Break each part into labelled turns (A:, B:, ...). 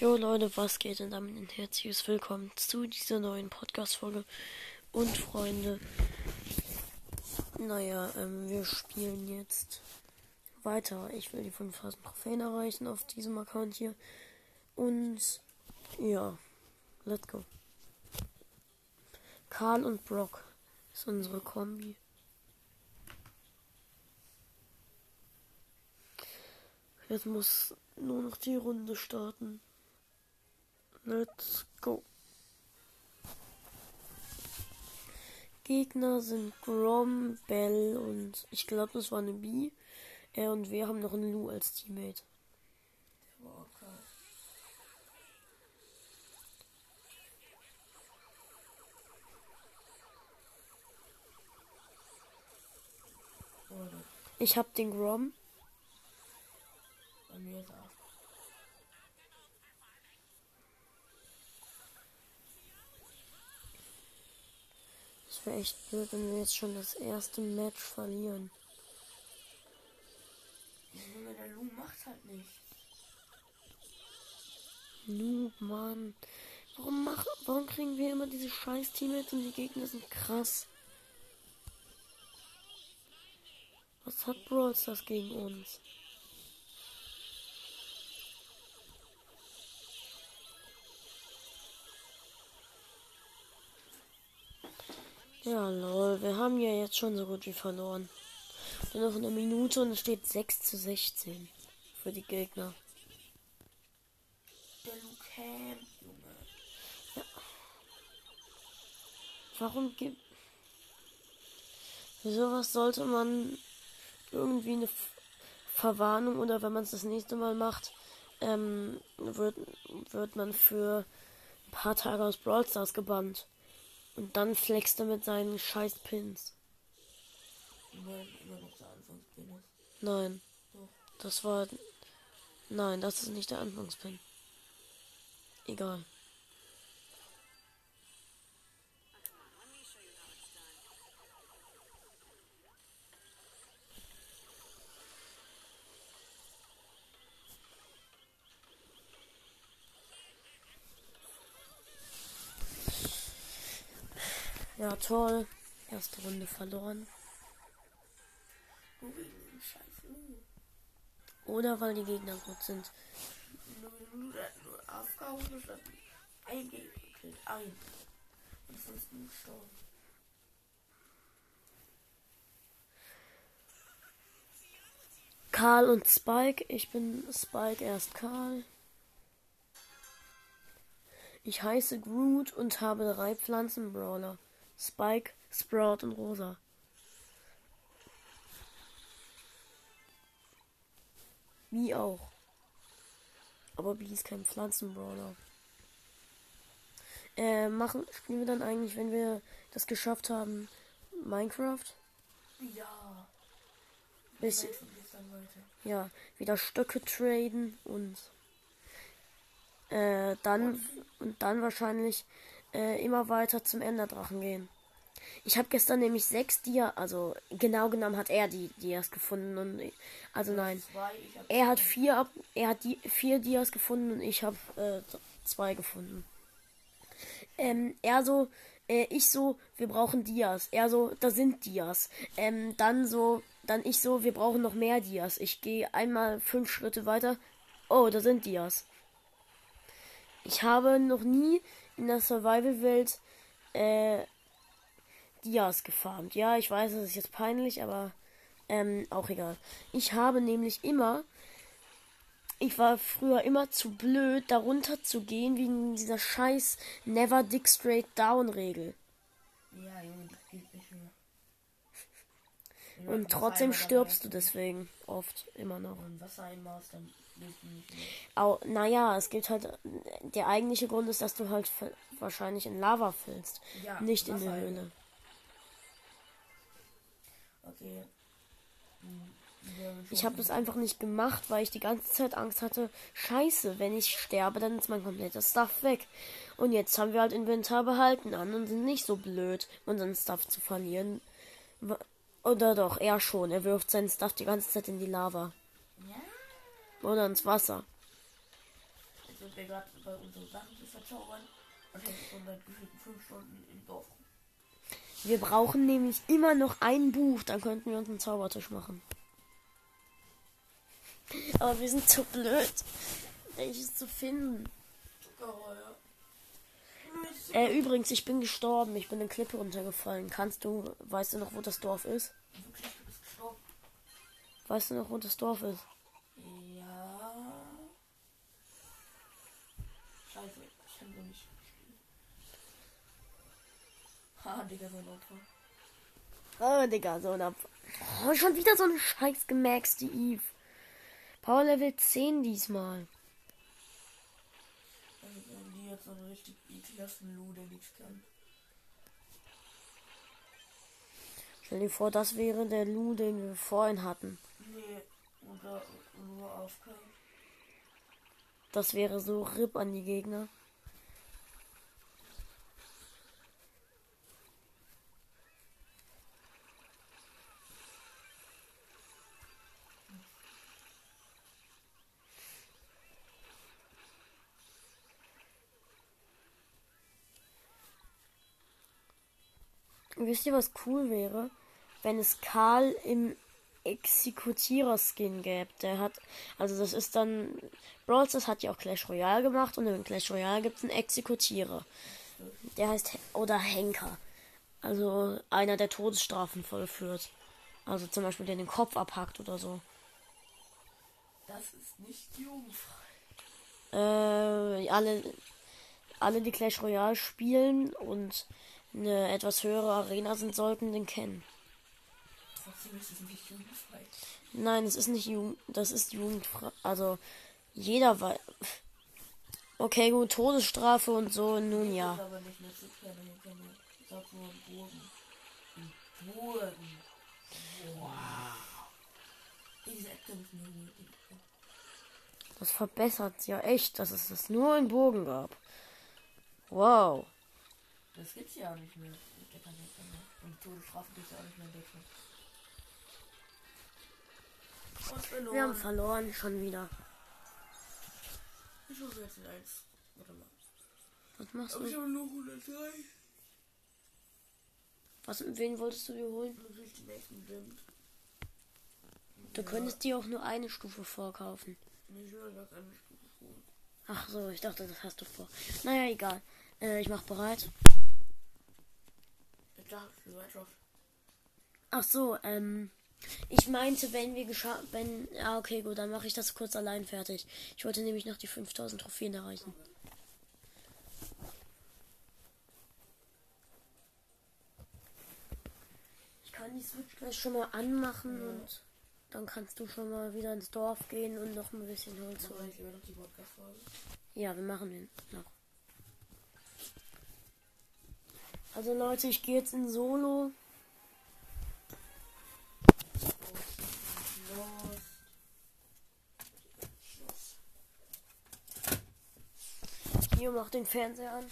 A: Jo Leute, was geht denn damit ein herzliches Willkommen zu dieser neuen Podcast-Folge. Und Freunde, naja, ähm, wir spielen jetzt weiter. Ich will die 5000 Trophäen erreichen auf diesem Account hier. Und ja, let's go. Karl und Brock ist unsere Kombi. Jetzt muss nur noch die Runde starten. Let's go. Gegner sind Grom, Bell und ich glaube, das war eine B. Er und wir haben noch einen Lou als Teammate. Ich hab den Grom.
B: Bei mir ist auch.
A: Das wäre echt blöd, wenn wir jetzt schon das erste Match verlieren.
B: Junge, der Lu macht halt nicht.
A: Noob, Mann. Warum, mach, warum kriegen wir immer diese scheiß Teammates und die Gegner sind krass? Was hat Brawl Stars gegen uns? Ja, lol, wir haben ja jetzt schon so gut wie verloren. Nur noch eine Minute und es steht 6 zu 16 für die Gegner.
B: Der Lu campt, Junge.
A: Warum gibt. Für sowas sollte man irgendwie eine Verwarnung oder wenn man es das nächste Mal macht, ähm, wird, wird man für ein paar Tage aus Brawl Stars gebannt. Und dann flext er mit seinen scheiß Pins.
B: Immer, immer noch der Anfangspin ist.
A: Nein.
B: Doch.
A: Das war. Nein, das ist nicht der Anfangspin. Egal. Ja, toll. Erste Runde verloren. Oder weil die Gegner gut sind.
B: Ein Gegner. Ein. Und nur gestorben.
A: Karl und Spike. Ich bin Spike, erst Karl. Ich heiße Groot und habe drei Pflanzenbrawler. Spike, Sprout und Rosa. Wie auch. Aber wie ist kein Pflanzenbrawler. Äh, machen, spielen wir dann eigentlich, wenn wir das geschafft haben, Minecraft?
B: Ja.
A: Bisschen, ja, wieder Stöcke traden und äh, dann und dann wahrscheinlich äh, immer weiter zum Enderdrachen gehen. Ich habe gestern nämlich sechs Dia, also genau genommen hat er die Dias gefunden und ich- also nein,
B: Zwei,
A: er hat vier, ab- er hat die vier Dias gefunden und ich habe äh, zwei gefunden. Ähm, er so, äh, ich so, wir brauchen Dias. Er so, da sind Dias. Ähm, dann so, dann ich so, wir brauchen noch mehr Dias. Ich gehe einmal fünf Schritte weiter. Oh, da sind Dias. Ich habe noch nie in der Survival-Welt äh, Dias gefarmt. Ja, ich weiß, das ist jetzt peinlich, aber ähm, auch egal. Ich habe nämlich immer ich war früher immer zu blöd, darunter zu gehen, wegen dieser scheiß Never Dick Straight Down Regel.
B: Ja, Junge, das geht nicht mehr.
A: Und trotzdem stirbst du deswegen oft immer noch.
B: Und Wasser einmaust, dann
A: Au, naja, es gibt halt. Der eigentliche Grund ist, dass du halt wahrscheinlich in Lava fällst.
B: Ja,
A: nicht in der
B: Wasser
A: Höhle.
B: Okay. Hm,
A: Ich habe das einfach nicht gemacht, weil ich die ganze Zeit Angst hatte, scheiße, wenn ich sterbe, dann ist mein komplettes Stuff weg. Und jetzt haben wir halt Inventar behalten an und sind nicht so blöd, unseren Stuff zu verlieren. Oder doch, er schon. Er wirft seinen Stuff die ganze Zeit in die Lava. Oder ins Wasser.
B: sind wir gerade bei unseren Sachen zu verzaubern und hängen schon seit gefühlten fünf Stunden im Dorf rum.
A: Wir brauchen nämlich immer noch ein Buch, dann könnten wir uns einen Zaubertisch machen. Aber wir sind zu blöd, welches zu finden.
B: Zuckerrohr,
A: Äh, übrigens, ich bin gestorben. Ich bin in Klippe runtergefallen. Kannst du, weißt du noch, wo das Dorf ist? Weißt du noch, wo das Dorf ist?
B: Ja. Scheiße, ich kann so nicht spielen. Haha, Digga, so ein Opfer.
A: Oh, Digga, so ein Ab Oh, schon wieder so eine scheiß gemaxte Eve. Power Level 10 diesmal.
B: Also, wenn die jetzt so einen richtig ekelhaften Lu, der nichts kann.
A: Stell dir vor, das wäre der Lu, den wir vorhin hatten.
B: Nee, oder nur aufkam.
A: Das wäre so RIP an die Gegner. Wisst ihr, was cool wäre? Wenn es Karl im Exekutierer-Skin gäbe. Der hat, also das ist dann, Brawl Stars hat ja auch Clash Royale gemacht und in Clash Royale gibt es einen Exekutierer. Der heißt, He- oder Henker. Also einer, der Todesstrafen vollführt. Also zum Beispiel, der den Kopf abhackt oder so.
B: Das ist nicht jugendfrei.
A: Äh, alle, alle, die Clash Royale spielen und eine etwas höhere Arena sind, sollten den kennen.
B: Trotzdem ist es nicht jugendfrei.
A: Nein, es ist nicht Jugend, das ist jugendfrei. Also jeder weiß. Okay, gut, Todesstrafe und so, nun ja. Das verbessert ja echt, dass es das nur in Burgen gab. Wow.
B: Das gibt's ja auch nicht mehr. Der kann nicht mehr. Und Todesstrafe gibt's ja auch nicht mehr in Deutschland.
A: Wir haben verloren schon wieder.
B: Ich hole jetzt in eins. Warte mal.
A: Was machst
B: Aber ich
A: du?
B: habe nur 103.
A: Was, wen wolltest du dir holen?
B: Natürlich die nächsten sind.
A: Du könntest dir auch nur eine Stufe vorkaufen.
B: Ich will das eine Stufe holen.
A: Ach so, ich dachte, das hast du vor. Naja, egal. Äh, ich mach bereit. Ach so, ähm. Ich meinte, wenn wir geschafft, wenn, ja, okay, gut, dann mache ich das kurz allein fertig. Ich wollte nämlich noch die 5000 Trophäen erreichen. Ich kann die Switch gleich schon mal anmachen und dann kannst du schon mal wieder ins Dorf gehen und noch ein bisschen Holz holen. Ja, wir machen den noch. Also Leute, ich gehe jetzt in Solo. Hier mach den Fernseher an.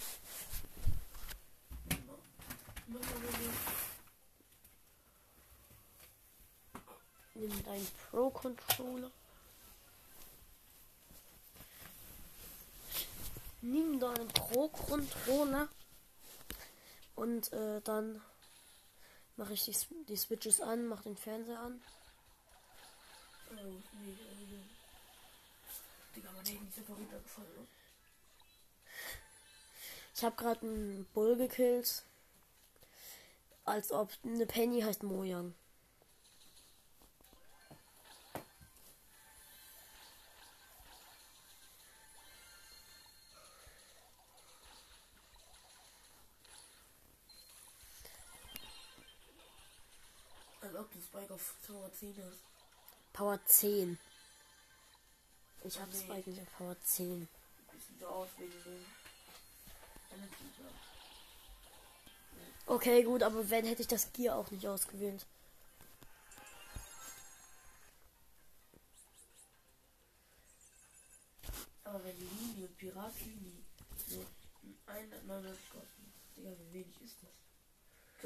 A: Nimm deinen Pro-Controller. Nimm deinen Pro-Controller. Und äh, dann mache ich die, die Switches an, mach den Fernseher an.
B: Oh, nee, Digga, mein Handy ist einfach runtergefallen. ne?
A: Ich habe gerade einen Bull gekillt. Als ob eine Penny heißt Mojang.
B: Als ob du Spike auf Tower 10 hast.
A: Power 10. Ich habe
B: Nee.
A: Spike nicht auf Power 10.
B: Sieht so aus wegen dem. Energy-Jump.
A: Okay, gut, aber wenn hätte ich das Gear auch nicht ausgewählt.
B: Aber wenn die Linie Pirat Linie so 199 kosten, Digga, wie wenig ist das?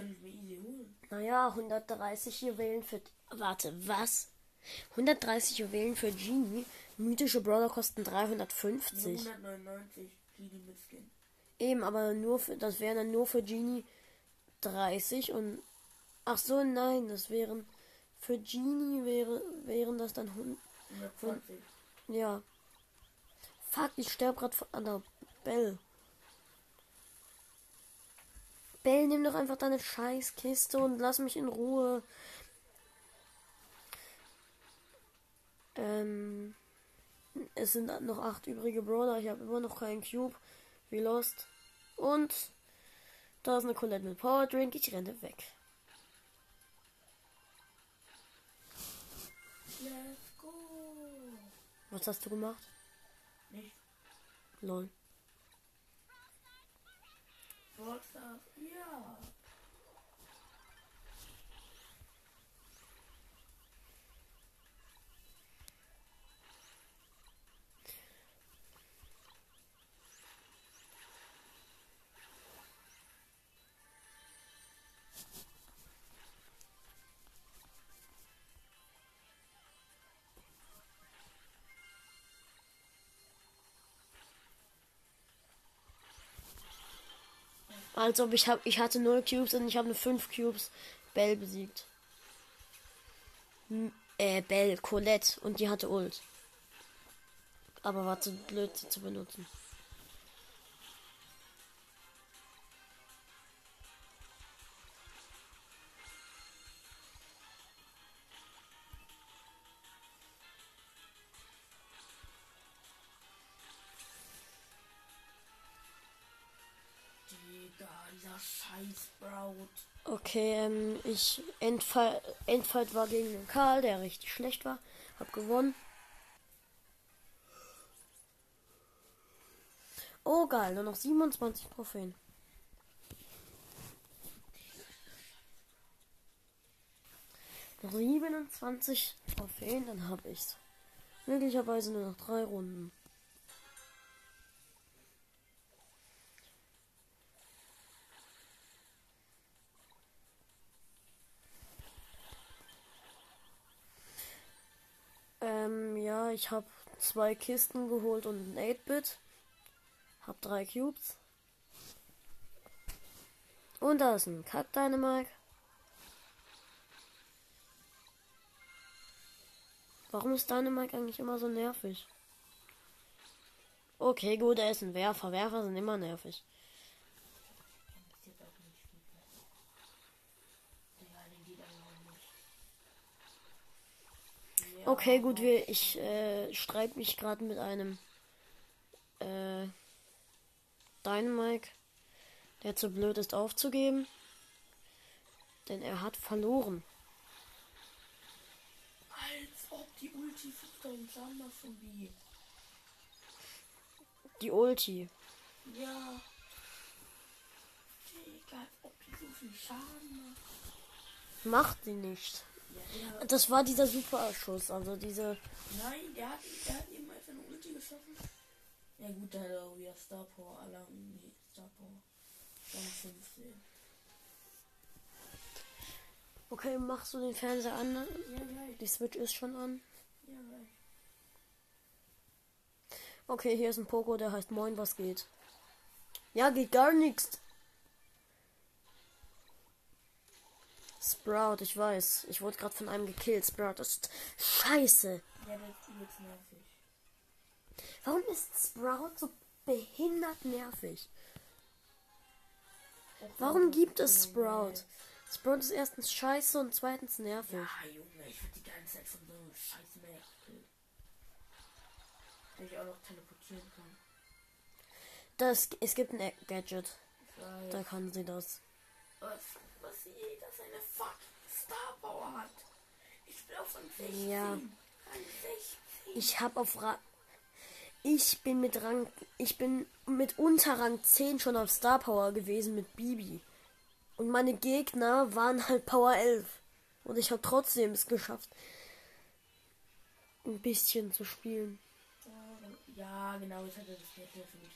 B: Könnte ich mir easy holen.
A: Naja, 130 Juwelen für. Warte, was? 130 Juwelen für Genie Mythische Brawler kosten 350.
B: 199 Genie mit Skin.
A: Eben, aber nur für, das wären dann nur für Genie 30 und. Ach so, nein, das wären. Für Genie wäre, wären das dann 100.
B: 120.
A: Ja. Fuck, ich sterbe gerade an der Bell. Bell, nimm doch einfach deine Scheißkiste und lass mich in Ruhe. Ähm, es sind noch acht übrige Brawler. Ich habe immer noch keinen Cube. Wie lost. Und da ist eine Colette mit Power Drink. Ich renne weg.
B: Let's go.
A: Was hast du gemacht?
B: Nicht
A: Lol.
B: WhatsApp. Ja.
A: Als ob ich hab, ich hatte 0 Cubes und ich habe nur 5 Cubes Bell besiegt. M äh, Bell, Colette und die hatte Ult. Aber war zu blöd, sie zu benutzen. Okay, ähm, ich Endfall, Endfight war gegen den Karl, der richtig schlecht war. Hab gewonnen. Oh geil, nur noch 27 Trophäen. Noch 27 Trophäen, dann hab ich's. Möglicherweise nur noch drei Runden. Ähm, ja, ich habe zwei Kisten geholt und ein 8-Bit. Hab drei Cubes. Und da ist ein Kack Dynamite. Warum ist Dynamite eigentlich immer so nervig? Okay, gut, er ist ein Werfer. Werfer sind immer nervig.
B: Interessiert auch nicht viel. Digga, den geht einfach nicht. Ja,
A: Okay, gut, wir, ich äh, streite mich gerade mit einem äh, Dynamite, der zu blöd ist aufzugeben. Denn er hat verloren.
B: Als ob die Ulti 5000 Schaden macht von B.
A: Die Ulti.
B: Ja. Digga, ob die so viel Schaden macht.
A: Macht sie nicht. Das war dieser Superschuss, also diese.
B: nein, der hat, der hat eben einfach eine Ulti geschossen. Ja gut, der hat auch wieder Star Power. Alarm, nee, Star Power. Dann 15.
A: Okay, machst du den Fernseher an?
B: Ja, gleich.
A: Die Switch ist schon an.
B: Ja, gleich.
A: Okay, hier ist ein Poco, der heißt Moin, was geht? Ja, geht gar nichts. Sprout, ich weiß. Ich wurde gerade von einem gekillt. Sprout ist scheiße.
B: Ja, ist übelst nervig.
A: Warum ist Sprout so behindert nervig? Warum gibt es Sprout? Sprout ist erstens scheiße und zweitens nervig.
B: Ja, Junge, ich werd die ganze Zeit von so einem scheiß gekillt. Der ich auch noch teleportieren kann.
A: Das, es gibt ein Gadget. Da kann sie das.
B: Was, was jeder seine fuck Star Power hat. Ich bin auf Rang 16.
A: Ja.
B: Rang 16.
A: Ich hab auf Ra Ich bin mit Rang. Ich bin mit unter Rang 10 schon auf Star Power gewesen mit Bibi. Und meine Gegner waren halt Power 11. Und ich habe trotzdem es geschafft, ein bisschen zu spielen.
B: Ja, genau, ich hatte das Geld für mich.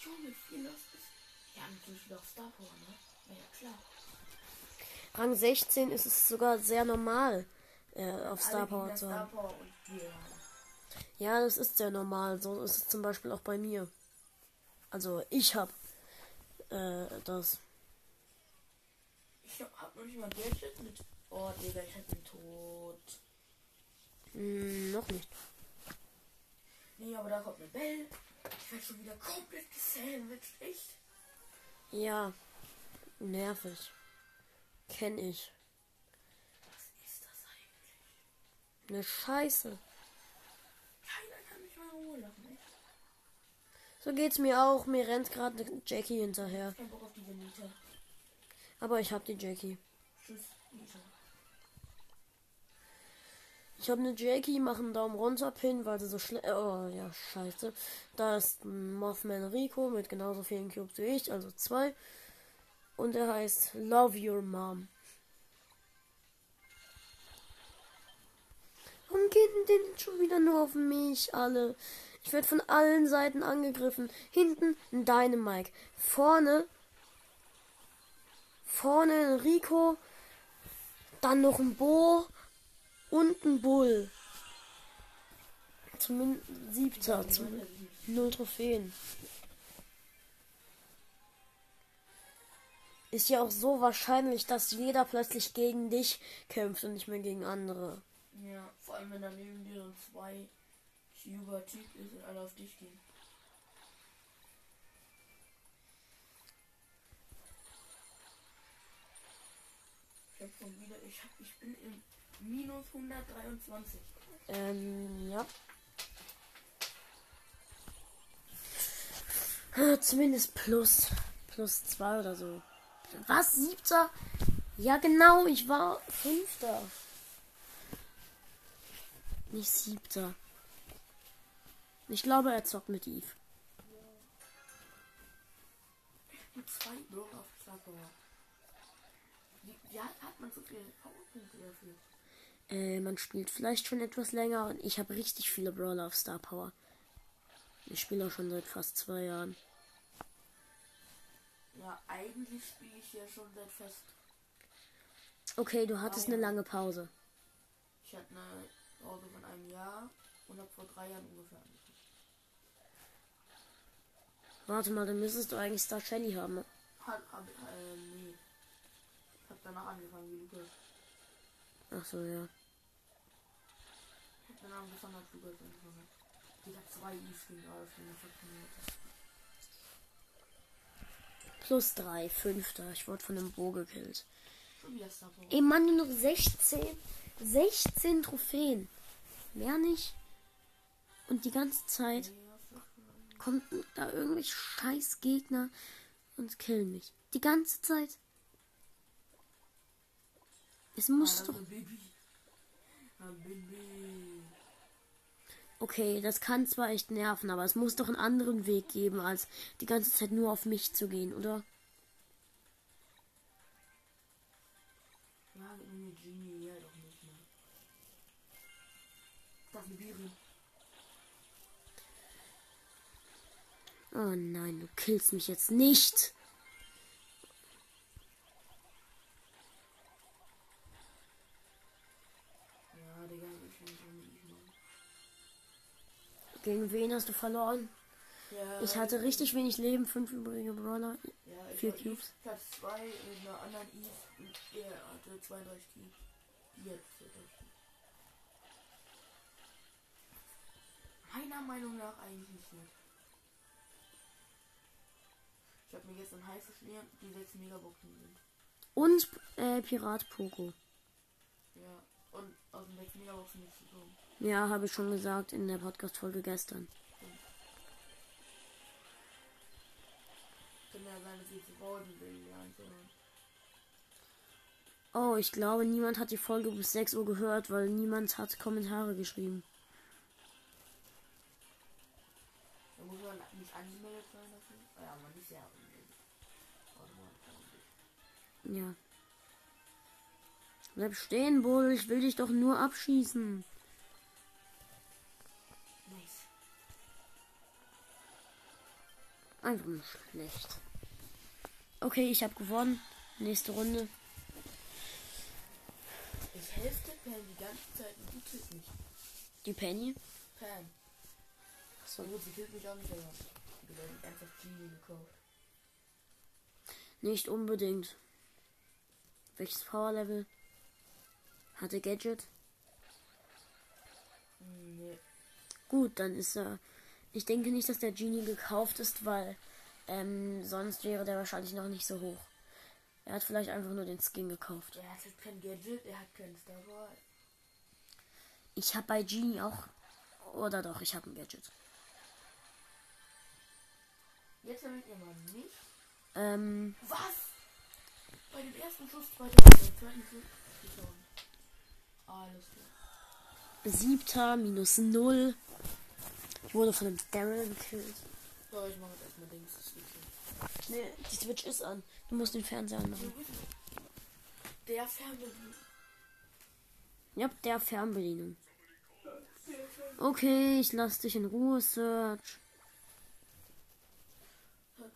B: Junge, viel los ist. Ja, natürlich wieder auf Star Power, ne? Ja, klar.
A: Rang 16 ist es sogar sehr normal, äh, auf Star Power zu haben.
B: Power.
A: Ja, das ist sehr normal. So ist es zum Beispiel auch bei mir. Also ich hab äh, das.
B: Ich hab noch nicht mal Gadget mit. Oh, Digga, ich hab den tot.
A: Hm, noch nicht.
B: Nee, aber da kommt eine Bell. Ich werde schon wieder komplett gesandwiched. Echt?
A: Ja, nervig. Kenn ich.
B: Was ist das eigentlich?
A: Ne Scheiße.
B: Keiner kann mich mal in Ruhe lassen.
A: So geht's mir auch. Mir rennt gerade Jackie hinterher. Aber ich hab die Jackie.
B: Tschüss.
A: Ich habe eine Jackie, mache einen Daumen runter, Pin, weil sie so schnell. Oh ja, scheiße. Da ist ein Mothman Rico mit genauso vielen Cubes wie ich, also zwei. Und er heißt Love Your Mom. Warum gehen denn schon wieder nur auf mich alle? Ich werde von allen Seiten angegriffen. Hinten ein Dynamike. Vorne. Vorne ein Rico. Dann noch ein Bo. Und ein Bull. Zumindest siebter. Zum, null Trophäen. Ist ja auch so wahrscheinlich, dass jeder plötzlich gegen dich kämpft und nicht mehr gegen andere.
B: Ja, vor allem wenn da neben dir so zwei Cuba Typ ist und alle auf dich gehen. Ich hab schon wieder, ich hab, ich bin im minus 123.
A: Ähm, ja. Ah, Zumindest plus. Plus zwei oder so. Was? Siebter? Ja, genau, ich war fünfter. Nicht siebter. Ich glaube, er zockt mit Eve.
B: Mit zwei Bürger auf Zapper. Wie, wie hat, hat man so viele Powerpunkte dafür?
A: Äh, man spielt vielleicht schon etwas länger und ich habe richtig viele Brawler auf Star Power. Ich spiele auch schon seit fast zwei Jahren.
B: Ja, eigentlich spiele ich ja schon seit fast.
A: Okay, du hattest eine lange Pause.
B: Ich hatte eine Pause von einem Jahr und habe vor drei Jahren ungefähr angefangen.
A: Warte mal, dann müsstest du eigentlich Star Shelly haben.
B: Hat, hab, äh, nee. Ich hab danach angefangen wie Lukas.
A: Ach so, ja.
B: Ich hab danach angefangen als Lukas angefangen hat. Jeder zwei Is gegen wenn er verknallt.
A: Plus drei, fünfter. Ich wurde von einem Bo gekillt. Ey, Mann, nur noch 16. 16 Trophäen. Mehr nicht. Und die ganze Zeit kommt da irgendwelche scheiß Gegner und killen mich. Die ganze Zeit. Es muss doch.
B: Baby. Ein Baby.
A: Okay, das kann zwar echt nerven, aber es muss doch einen anderen Weg geben, als die ganze Zeit nur auf mich zu gehen, oder?
B: Ja, eine Genie, ja doch nicht mehr. Das ist ein.
A: Oh nein, du killst mich jetzt nicht.
B: Ja, Digga, ich will so nicht machen.
A: Gegen wen hast du verloren?
B: Ja,
A: Ich hatte richtig wenig Leben, fünf übrige Brawler.
B: ja,
A: vier Cubes.
B: Platz 2 mit einer anderen Eve und er hatte 32 Cubes. Jetzt 32 Cubes. Meiner Meinung nach eigentlich nicht. Ich habe mir gestern heißes gelernt, die 6 Megaboxen sind.
A: Und äh, Pirat Poco.
B: Ja, und aus den 6 Megaboxen nichts tun.
A: Ja, habe ich schon gesagt in der Podcast-Folge gestern. Oh, ich glaube, niemand hat die Folge bis 6 Uhr gehört, weil niemand hat Kommentare geschrieben.
B: Ah. Ja.
A: Bleib stehen, Bull. Ich will dich doch nur abschießen. Einfach nur schlecht. Okay, ich habe gewonnen. Nächste Runde.
B: Ich helfe Pen die ganze Zeit und die killt mich.
A: Die Penny.
B: Pam.
A: So.
B: So gut, sie killt mich auch nicht, aber ich habe ernsthaft Genie gekauft.
A: Nicht unbedingt. Welches Power-Level? Hatte Gadget?
B: Hm, nee.
A: Gut, dann ist er. Ich denke nicht, dass der Genie gekauft ist, weil ähm, sonst wäre der wahrscheinlich noch nicht so hoch. Er hat vielleicht einfach nur den Skin gekauft.
B: Er hat kein Gadget, er hat kein Star Wars.
A: Ich habe bei Genie auch. Oder doch, ich habe ein Gadget.
B: Jetzt damit ihr mal nicht.
A: Ähm,
B: Was? Bei dem ersten Schuss 2000, beim zweiten Schuss 4000. Alles klar.
A: siebter minus null. Ich wurde von einem Daryl gekillt.
B: So, ich mache jetzt erstmal Dings.
A: Nee, die Switch ist an. Du musst den Fernseher anmachen.
B: Der Fernbedienung.
A: Ja, der Fernbedienung. Okay, ich lass dich in Ruhe, Search.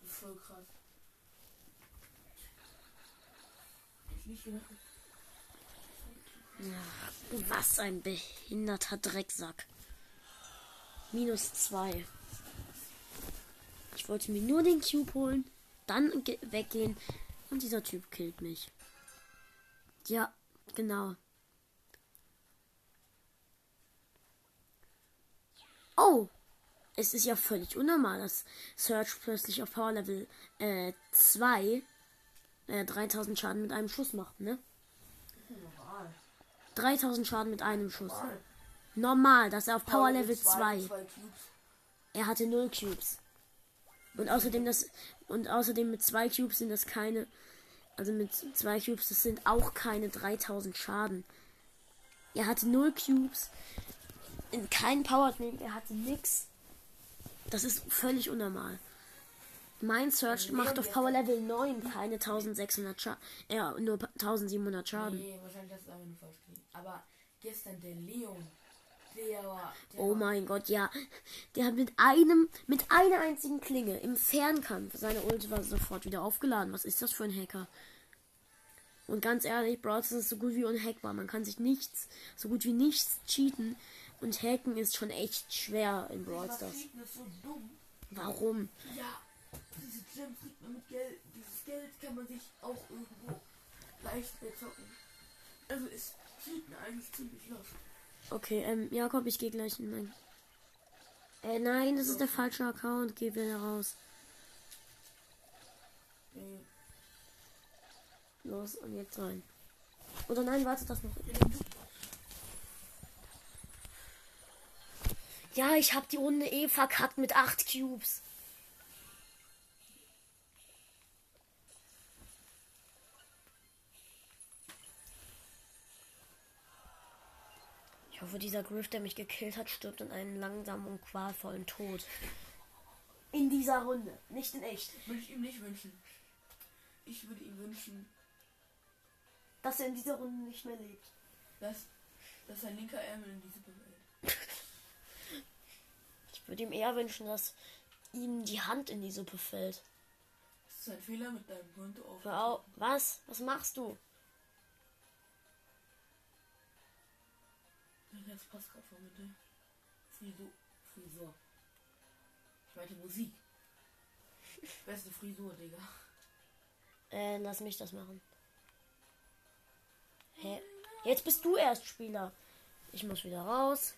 B: Voll krass. Gedacht.
A: Was ein behinderter Drecksack. Minus zwei. Ich wollte mir nur den Cube holen, dann ge- weggehen und dieser Typ killt mich. Ja, genau. Oh, es ist ja völlig unnormal, dass Search plötzlich auf Power Level 2 äh, 3000 Schaden mit einem Schuss macht, ne?
B: Normal.
A: 3000 Schaden mit einem Schuss. Normal, dass er auf Power Level 2.
B: Zwei Cubes.
A: Er hatte 0 Cubes. Und außerdem das und außerdem mit 2 Cubes sind das keine also mit 2 Cubes das sind auch keine 3000 Schaden. Er hatte 0 Cubes. In keinen Power Training, er hatte nix. Das ist völlig unnormal. Mein Search macht auf Power Level 9 keine 1600 Schaden. Ja, nur 1700 Schaden.
B: Nee, wahrscheinlich hast du einfach nur. Aber gestern der Leon,
A: Oh mein Gott, ja. Der hat mit einem, mit einer einzigen Klinge im Fernkampf seine Ult war sofort wieder aufgeladen. Was ist das für ein Hacker? Und ganz ehrlich, Brawl Stars ist so gut wie unhackbar. Man kann sich nichts, so gut wie nichts cheaten. Und hacken ist schon echt schwer in Brawl Stars.
B: So.
A: Warum?
B: Ja, diese Gems kriegt man mit Geld. Dieses Geld kann man sich auch irgendwo leicht bezocken. Also ist Cheaten eigentlich ziemlich lost.
A: Okay, ähm, Jakob, ich gehe gleich in mein. Äh, nein, das ist der falsche Account. Geh wieder raus. Los, und jetzt rein. Oder nein, warte, das noch. Ja, ich hab die Runde eh verkackt mit 8 Cubes. Ich hoffe, dieser Griff, der mich gekillt hat, stirbt in einen langsamen und qualvollen Tod. In dieser Runde, nicht in echt.
B: Würde ich ihm nicht wünschen. Ich würde ihm wünschen,
A: Dass er in dieser Runde nicht mehr lebt.
B: dass, dass sein linker Ärmel in diese Welt.
A: Ich würde ihm eher wünschen, dass ihm die Hand in die Suppe fällt.
B: Das ist ein Fehler mit deinem Konto auf.
A: Was? Was machst du?
B: Jetzt passt gerade vor Mitte. Frisur. Frisur. Ich meinte Musik. Beste Frisur, Digga.
A: Äh, lass mich das machen. Hä? Jetzt bist du erst Spieler. Ich muss wieder raus.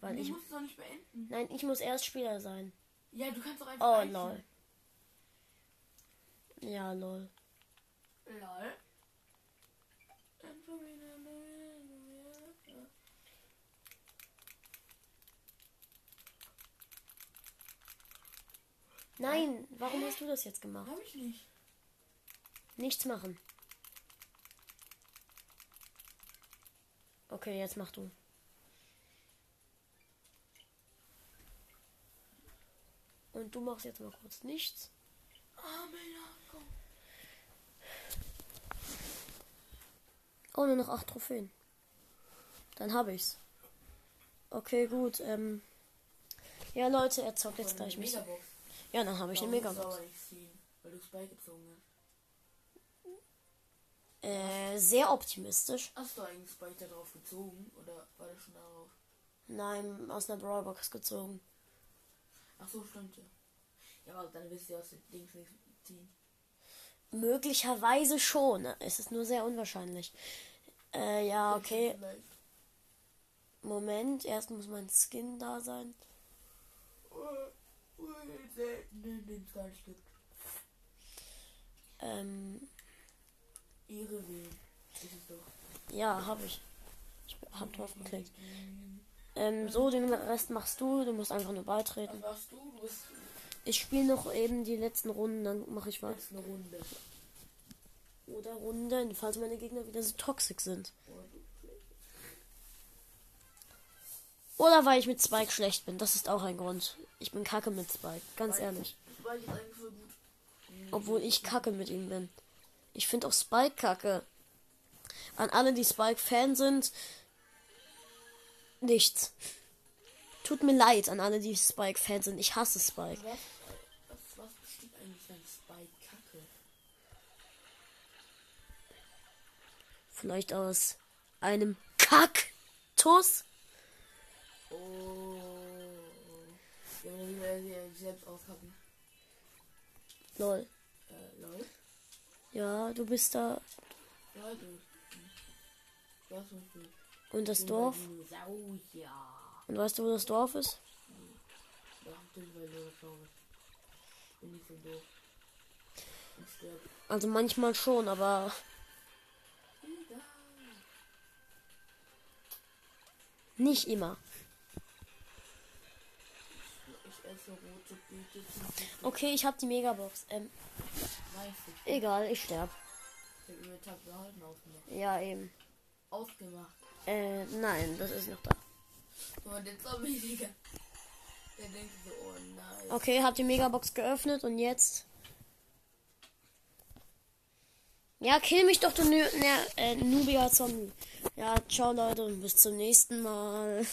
A: Weil
B: Du
A: ich.
B: musst es doch nicht beenden.
A: Nein, ich muss erst Spieler sein.
B: Ja, du kannst doch einfach.
A: Oh,
B: einzeln.
A: lol. Ja, lol.
B: Lol.
A: Nein, warum hast du das jetzt gemacht?
B: Hab ich nicht.
A: Nichts machen. Okay, jetzt mach du. Und du machst jetzt mal kurz nichts.
B: Ah.
A: Oh, nur noch acht Trophäen. Dann habe ich's. Okay, gut. Ähm. Ja, Leute, er zockt jetzt gleich mich. Ja, dann habe ich eine
B: Warum
A: Megabox.
B: nicht ziehen? Weil du Spike gezogen hast.
A: Äh, sehr optimistisch.
B: Hast du eigentlich Spike darauf gezogen? Oder war das schon darauf?
A: Nein, aus einer Brawlbox gezogen.
B: Ach so, stimmt ja. Ja, aber dann wirst du aus den Dings nichts ziehen.
A: Möglicherweise schon. Es ist nur sehr unwahrscheinlich. Äh, ja, okay. Moment, erst muss mein Skin da sein.
B: Selten, den es gar nicht gibt.
A: Ähm,
B: es doch.
A: ja, habe ich. Ich hab drauf geklickt. Ähm, so, den Rest machst du. Du musst einfach nur beitreten.
B: Was machst du? Du bist
A: Ich spiele noch eben die letzten Runden, dann mache ich was.
B: jetzt eine Runde.
A: Oder Runden, falls meine Gegner wieder so toxisch sind.
B: Oder
A: Oder weil ich mit Spike schlecht bin. Das ist auch ein Grund. Ich bin kacke mit Spike, ganz
B: Spike.
A: ehrlich.
B: Spike ist eigentlich voll gut.
A: Obwohl ich kacke mit ihm bin. Ich finde auch Spike kacke. An alle, die Spike-Fan sind, nichts. Tut mir leid an alle, die Spike-Fan sind. Ich hasse Spike.
B: Was, was, was besteht eigentlich an Spike Kacke?
A: Vielleicht aus einem Kaktus?
B: Oh. Ja, dann will sich selbst auskacken.
A: Lol.
B: Äh, lol.
A: Ja, du bist da.
B: Ja, du. Ein
A: Und das Dorf? Und weißt du, wo das Dorf ist?
B: Das. Ich.
A: Also manchmal schon, aber nicht immer. Okay, ich habe die Megabox. Ähm,
B: ich.
A: egal, ich sterb.
B: Ich hab Tag behalten ausgemacht.
A: Ja, eben.
B: Ausgemacht.
A: Äh, nein, das ist noch da.
B: Und der Zombie, Digga. Der denkt so, oh nein.
A: Okay, hab die Megabox geöffnet und jetzt. Ja, kill mich doch, du äh, Nubia Zombie. Ja, ciao Leute und bis zum nächsten Mal.